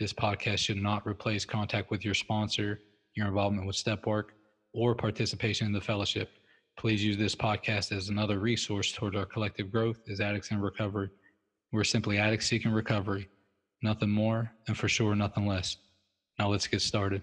This podcast should not replace contact with your sponsor, your involvement with step work, or participation in the fellowship. Please use this podcast as another resource toward our collective growth as addicts in recovery. We're simply addicts seeking recovery, nothing more, and for sure, nothing less. Now let's get started.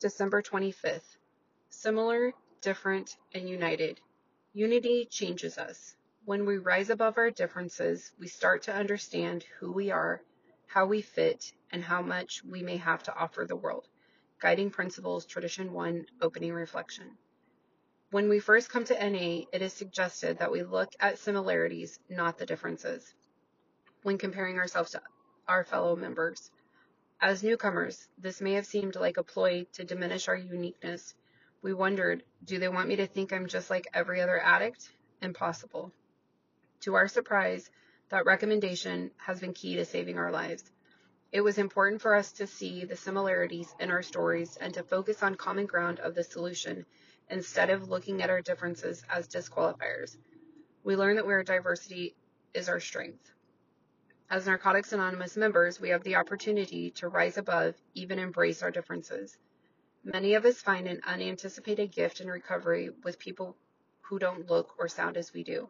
December 25th. Similar, different, and united. Unity changes us. When we rise above our differences, we start to understand who we are, how we fit, and how much we may have to offer the world. Guiding Principles, Tradition 1, Opening Reflection. When we first come to NA, it is suggested that we look at similarities, not the differences, when comparing ourselves to our fellow members. As newcomers, this may have seemed like a ploy to diminish our uniqueness. We wondered, do they want me to think I'm just like every other addict? Impossible. To our surprise, that recommendation has been key to saving our lives. It was important for us to see the similarities in our stories and to focus on common ground of the solution instead of looking at our differences as disqualifiers. We learned that where diversity is our strength. As Narcotics Anonymous members, we have the opportunity to rise above, even embrace our differences. Many of us find an unanticipated gift in recovery with people who don't look or sound as we do.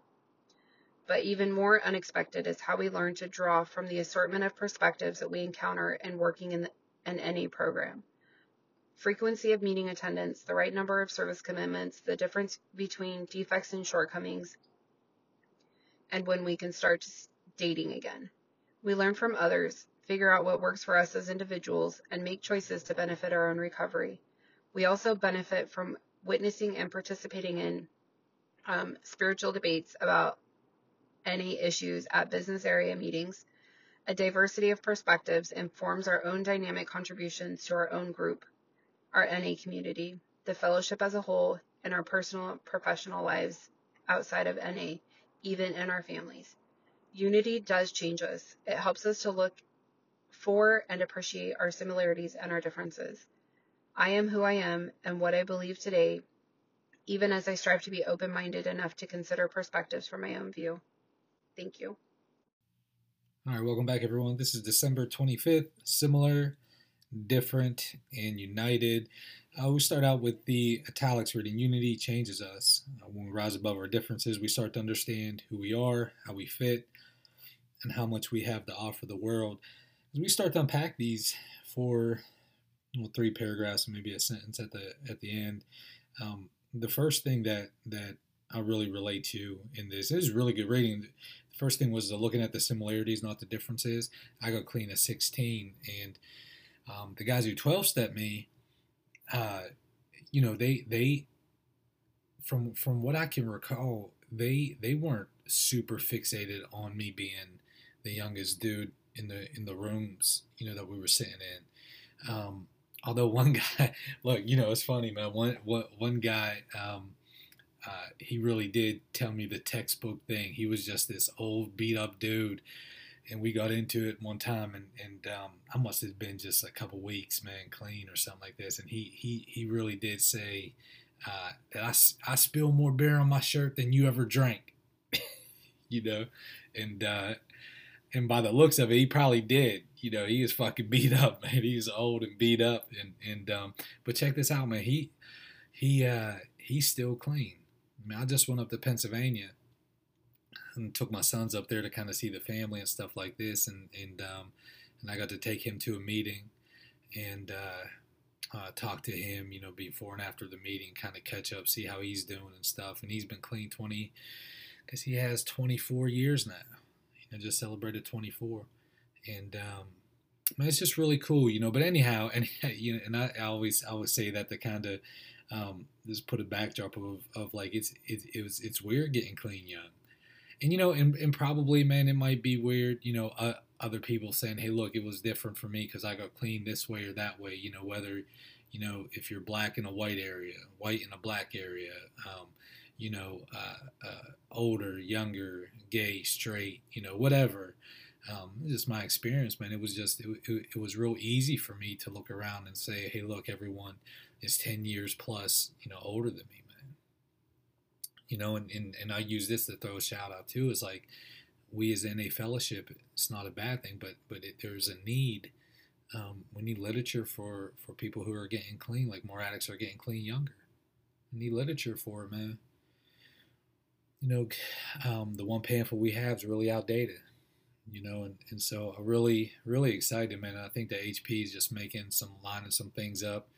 But even more unexpected is how we learn to draw from the assortment of perspectives that we encounter in working in an NA program. Frequency of meeting attendance, the right number of service commitments, the difference between defects and shortcomings, and when we can start dating again. We learn from others, figure out what works for us as individuals, and make choices to benefit our own recovery. We also benefit from witnessing and participating in um, spiritual debates about any issues at business area meetings. A diversity of perspectives informs our own dynamic contributions to our own group, our NA community, the fellowship as a whole, and our personal and professional lives outside of NA, even in our families. Unity does change us. It helps us to look for and appreciate our similarities and our differences. I am who I am and what I believe today, even as I strive to be open minded enough to consider perspectives from my own view. Thank you. All right, welcome back, everyone. This is December 25th. Similar, different, and united. Uh, we start out with the italics reading. Unity changes us. Uh, when we rise above our differences, we start to understand who we are, how we fit, and how much we have to offer the world. As we start to unpack these for well, three paragraphs and maybe a sentence at the at the end, um, the first thing that that I really relate to in this, this is really good reading. The first thing was looking at the similarities, not the differences. I got clean at 16, and um, the guys who 12 step me, uh, you know, they they from from what I can recall, they they weren't super fixated on me being the youngest dude in the in the rooms, you know, that we were sitting in. Um, although one guy, look, you know, it's funny, man. One one, one guy, um, uh, he really did tell me the textbook thing. He was just this old beat up dude, and we got into it one time, and and um, I must have been just a couple weeks, man, clean or something like this. And he he he really did say uh, that I I spill more beer on my shirt than you ever drank, you know, and uh, and by the looks of it, he probably did. You know, he is fucking beat up, man. He's old and beat up, and and um, but check this out, man. He he uh, he's still clean. I mean, I just went up to Pennsylvania and took my sons up there to kind of see the family and stuff like this, and and um, and I got to take him to a meeting and uh, uh, talk to him, you know, before and after the meeting, kind of catch up, see how he's doing and stuff. And he's been clean twenty, because he has twenty four years now and just celebrated 24. And um, man, it's just really cool, you know. But anyhow, and you know, and I, I always I always say that to kind of um, just put a backdrop of, of like it's it, it was it's weird getting clean young, and you know, and, and probably, man, it might be weird, you know, uh, other people saying, hey, look, it was different for me because I got clean this way or that way, you know, whether, you know, if you're black in a white area, white in a black area, um, you know, uh, uh, older, younger, gay, straight, you know, whatever. Um, just my experience, man. It was just, it, it, it was real easy for me to look around and say, hey, look, everyone is 10 years plus, you know, older than me, man. You know, and, and, and I use this to throw a shout out too is like, we as NA fellowship, it's not a bad thing, but but it, there's a need. Um, we need literature for for people who are getting clean, like more addicts are getting clean younger. We need literature for it, man. You know, um, the one pamphlet we have is really outdated. You know, and, and so I'm really really excited, man. I think that HP is just making some lining some things up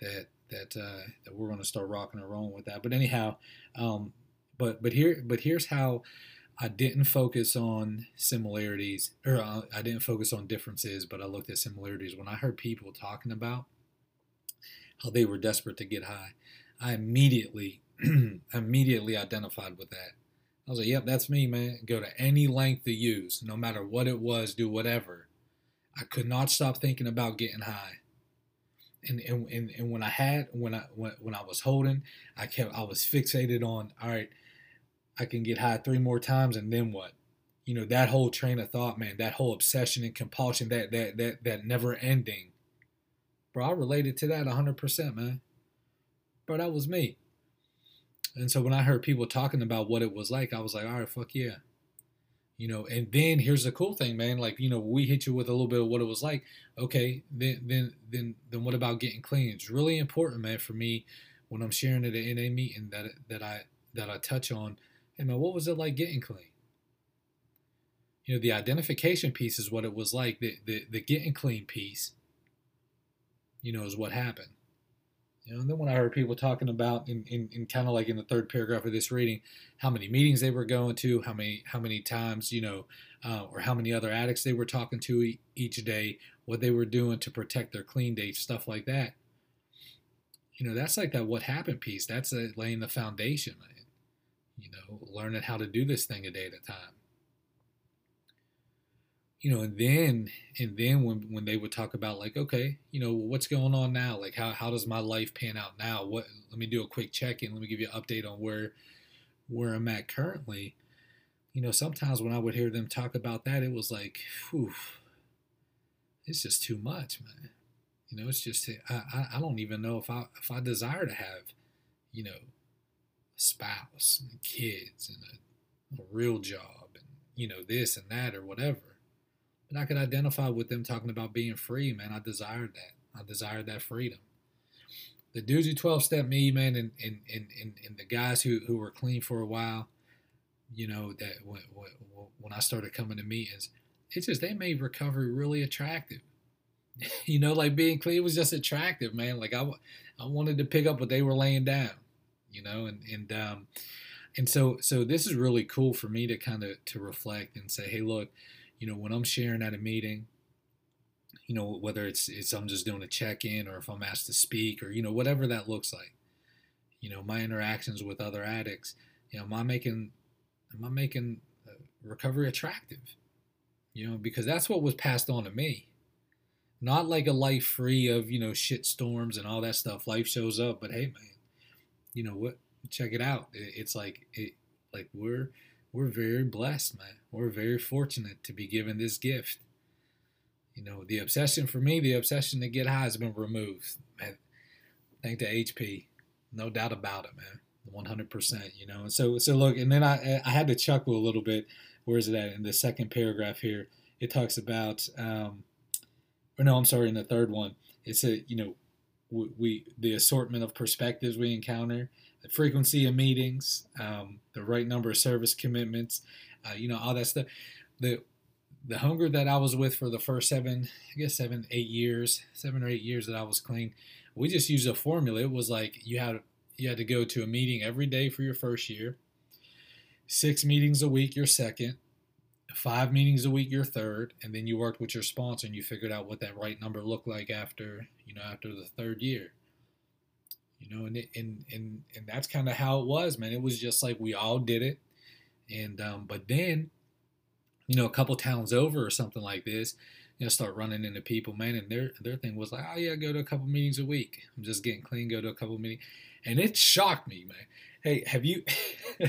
that that uh, that we're going to start rocking and rolling with that. But anyhow, um, but but here but here's how I didn't focus on similarities, or uh, I didn't focus on differences, but I looked at similarities. When I heard people talking about how they were desperate to get high, I immediately, immediately identified with that. I was like, "Yep, that's me, man. Go to any length to use, no matter what it was, do whatever." I could not stop thinking about getting high. And, and, and, and when I had when I when, when I was holding, I kept I was fixated on all right I can get high three more times and then what? You know, that whole train of thought, man, that whole obsession and compulsion, that that that that never ending. Bro, I related to that 100%, man. Bro, that was me. And so when I heard people talking about what it was like, I was like, all right, fuck yeah. You know, and then here's the cool thing, man. Like, you know, we hit you with a little bit of what it was like. Okay, then then then then what about getting clean? It's really important, man, for me when I'm sharing at an NA meeting that that I that I touch on Hey man, what was it like getting clean? You know, the identification piece is what it was like. The the, the getting clean piece, you know, is what happened. You know, and then when I heard people talking about in, in, in kind of like in the third paragraph of this reading, how many meetings they were going to, how many how many times, you know, uh, or how many other addicts they were talking to e- each day, what they were doing to protect their clean dates, stuff like that. You know, that's like that what happened piece. That's a, laying the foundation you know, learning how to do this thing a day at a time. You know, and then and then when when they would talk about like, okay, you know, what's going on now? Like how how does my life pan out now? What let me do a quick check-in, let me give you an update on where where I'm at currently. You know, sometimes when I would hear them talk about that, it was like, whew, it's just too much, man. You know, it's just I, I don't even know if I if I desire to have, you know, a spouse and kids and a, a real job and you know this and that or whatever. But I could identify with them talking about being free, man. I desired that. I desired that freedom. The dudes who 12 step me, man, and, and, and, and, and the guys who, who were clean for a while, you know, that when, when I started coming to meetings, it's just they made recovery really attractive. you know, like being clean was just attractive, man. Like I, I wanted to pick up what they were laying down you know, and and um, and so so this is really cool for me to kind of to reflect and say, hey, look, you know, when I'm sharing at a meeting, you know, whether it's it's I'm just doing a check in or if I'm asked to speak or you know whatever that looks like, you know, my interactions with other addicts, you know, am I making am I making uh, recovery attractive? You know, because that's what was passed on to me. Not like a life free of, you know, shit storms and all that stuff. Life shows up, but hey, man, you know what? Check it out. It's like it, like we're we're very blessed, man. We're very fortunate to be given this gift. You know, the obsession for me, the obsession to get high has been removed. Man, thank to HP, no doubt about it, man. 100%, you know. And so so look, and then I I had to chuckle a little bit. Where is it at? In the second paragraph here, it talks about um or no, I'm sorry, in the third one. It said, you know, we, the assortment of perspectives we encounter, the frequency of meetings, um, the right number of service commitments, uh, you know, all that stuff. The the hunger that I was with for the first seven, I guess seven, eight years, seven or eight years that I was clean, we just used a formula. It was like you had you had to go to a meeting every day for your first year, six meetings a week your second, five meetings a week your third, and then you worked with your sponsor and you figured out what that right number looked like after you know after the third year. You know, and it, and and and that's kind of how it was, man. It was just like we all did it, And um, but then, you know, a couple towns over or something like this, you know, start running into people, man, and their their thing was like, oh yeah, go to a couple meetings a week. I'm just getting clean, go to a couple meetings, and it shocked me, man. Hey, have you?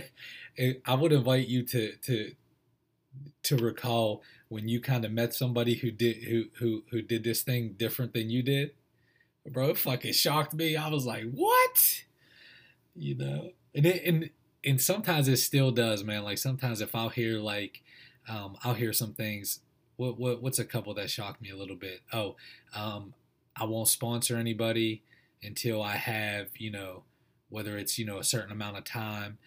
I would invite you to to to recall when you kind of met somebody who did who who who did this thing different than you did, bro. It fucking shocked me. I was like, what? You know, and it, and and sometimes it still does, man. Like sometimes if I'll hear like, um, I'll hear some things. What what what's a couple that shocked me a little bit? Oh, um, I won't sponsor anybody until I have you know whether it's you know a certain amount of time.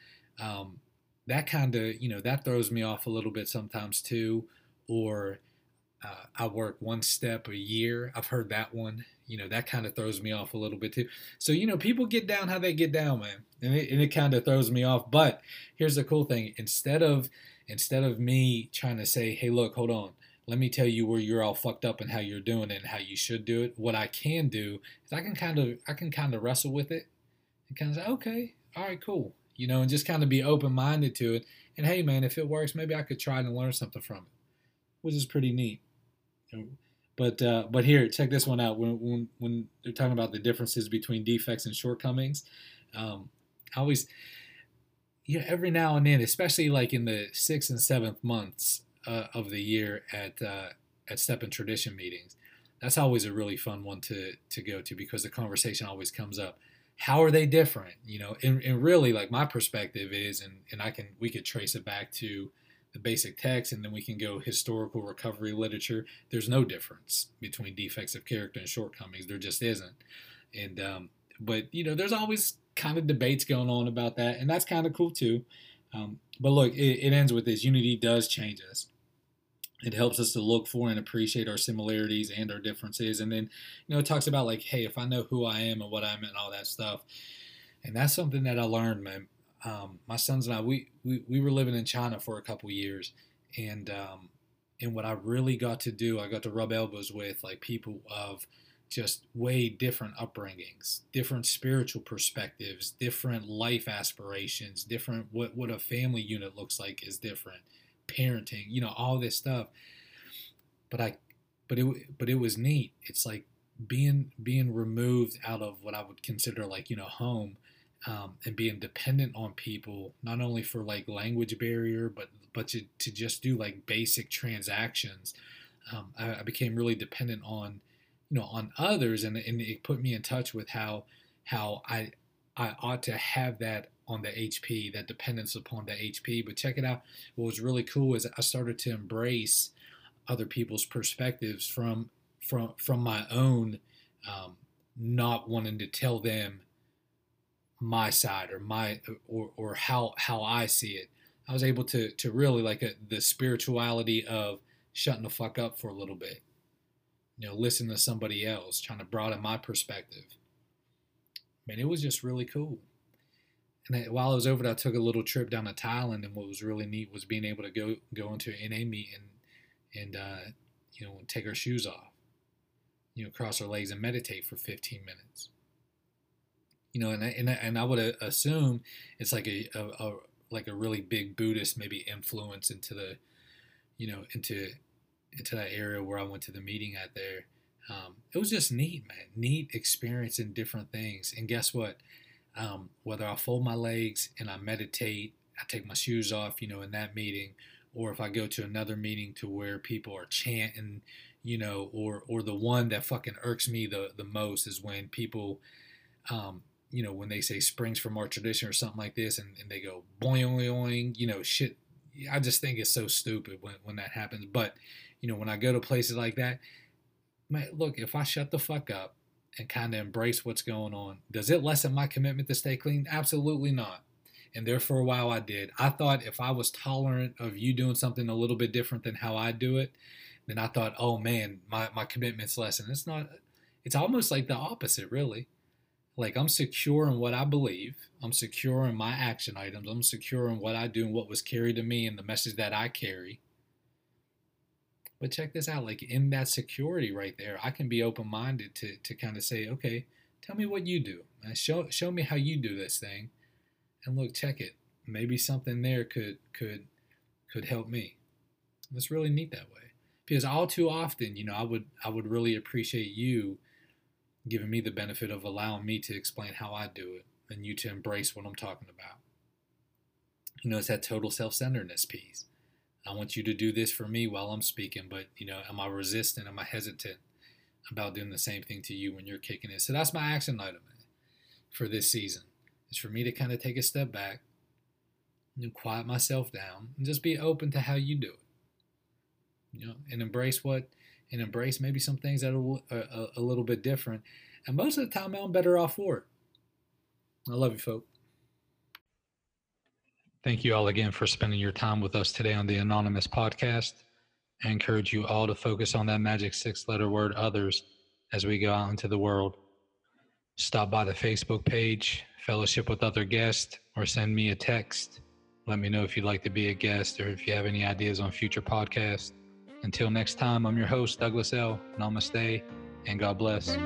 Um, that kind of you know that throws me off a little bit sometimes too. Or uh, I work one step a year. I've heard that one. You know that kind of throws me off a little bit too. So you know people get down how they get down, man, and it, and it kind of throws me off. But here's the cool thing: instead of instead of me trying to say, "Hey, look, hold on," let me tell you where you're all fucked up and how you're doing it and how you should do it. What I can do is I can kind of I can kind of wrestle with it and kind of say, okay, all right, cool, you know, and just kind of be open minded to it. And hey, man, if it works, maybe I could try and learn something from it, which is pretty neat. But uh, but here, check this one out. When when when they're talking about the differences between defects and shortcomings, um, I always, yeah, every now and then, especially like in the sixth and seventh months uh, of the year at uh, at Step and Tradition meetings, that's always a really fun one to to go to because the conversation always comes up how are they different you know and, and really like my perspective is and, and i can we could trace it back to the basic text and then we can go historical recovery literature there's no difference between defects of character and shortcomings there just isn't and um, but you know there's always kind of debates going on about that and that's kind of cool too um, but look it, it ends with this unity does change us it helps us to look for and appreciate our similarities and our differences. And then, you know, it talks about like, hey, if I know who I am and what I'm and all that stuff. And that's something that I learned, man. Um, my sons and I, we, we, we were living in China for a couple years. And, um, and what I really got to do, I got to rub elbows with like people of just way different upbringings, different spiritual perspectives, different life aspirations, different what, what a family unit looks like is different parenting, you know, all this stuff. But I, but it, but it was neat. It's like being being removed out of what I would consider like you know home, um, and being dependent on people not only for like language barrier, but but to to just do like basic transactions. Um, I, I became really dependent on you know on others, and and it put me in touch with how how I I ought to have that on the HP, that dependence upon the HP. But check it out. What was really cool is I started to embrace other people's perspectives from from from my own, um, not wanting to tell them my side or my or or how how I see it. I was able to to really like a, the spirituality of shutting the fuck up for a little bit. You know, listen to somebody else, trying to broaden my perspective. Man, it was just really cool and I, while I was over there, I took a little trip down to Thailand, and what was really neat was being able to go go into an NA meet and and uh, you know take our shoes off, you know, cross our legs and meditate for 15 minutes. You know, and I, and I, and I would assume it's like a, a, a like a really big Buddhist maybe influence into the, you know, into into that area where I went to the meeting at there. Um, it was just neat, man. Neat experience in different things. And guess what? Um, whether I fold my legs and I meditate, I take my shoes off, you know, in that meeting, or if I go to another meeting to where people are chanting, you know, or or the one that fucking irks me the the most is when people, um, you know, when they say springs from our tradition or something like this, and, and they go boing boing, you know, shit. I just think it's so stupid when when that happens. But you know, when I go to places like that, man, look, if I shut the fuck up and kind of embrace what's going on. Does it lessen my commitment to stay clean? Absolutely not. And there for a while I did. I thought if I was tolerant of you doing something a little bit different than how I do it, then I thought, oh man, my, my commitment's lessened. It's not, it's almost like the opposite, really. Like I'm secure in what I believe. I'm secure in my action items. I'm secure in what I do and what was carried to me and the message that I carry. But check this out, like in that security right there, I can be open minded to, to kind of say, okay, tell me what you do. Uh, show show me how you do this thing. And look, check it. maybe something there could could could help me. It's really neat that way because all too often, you know, I would I would really appreciate you giving me the benefit of allowing me to explain how I do it and you to embrace what I'm talking about. You know, it's that total self-centeredness piece. I want you to do this for me while I'm speaking, but you know, am I resistant? Am I hesitant about doing the same thing to you when you're kicking it? So that's my action item for this season. Is for me to kind of take a step back and quiet myself down and just be open to how you do it you know, and embrace what, and embrace maybe some things that are a, a little bit different. And most of the time, I'm better off for it. I love you, folks. Thank you all again for spending your time with us today on the Anonymous podcast. I encourage you all to focus on that magic six letter word others as we go out into the world. Stop by the Facebook page, fellowship with other guests, or send me a text. Let me know if you'd like to be a guest or if you have any ideas on future podcasts. Until next time, I'm your host, Douglas L. Namaste, and God bless.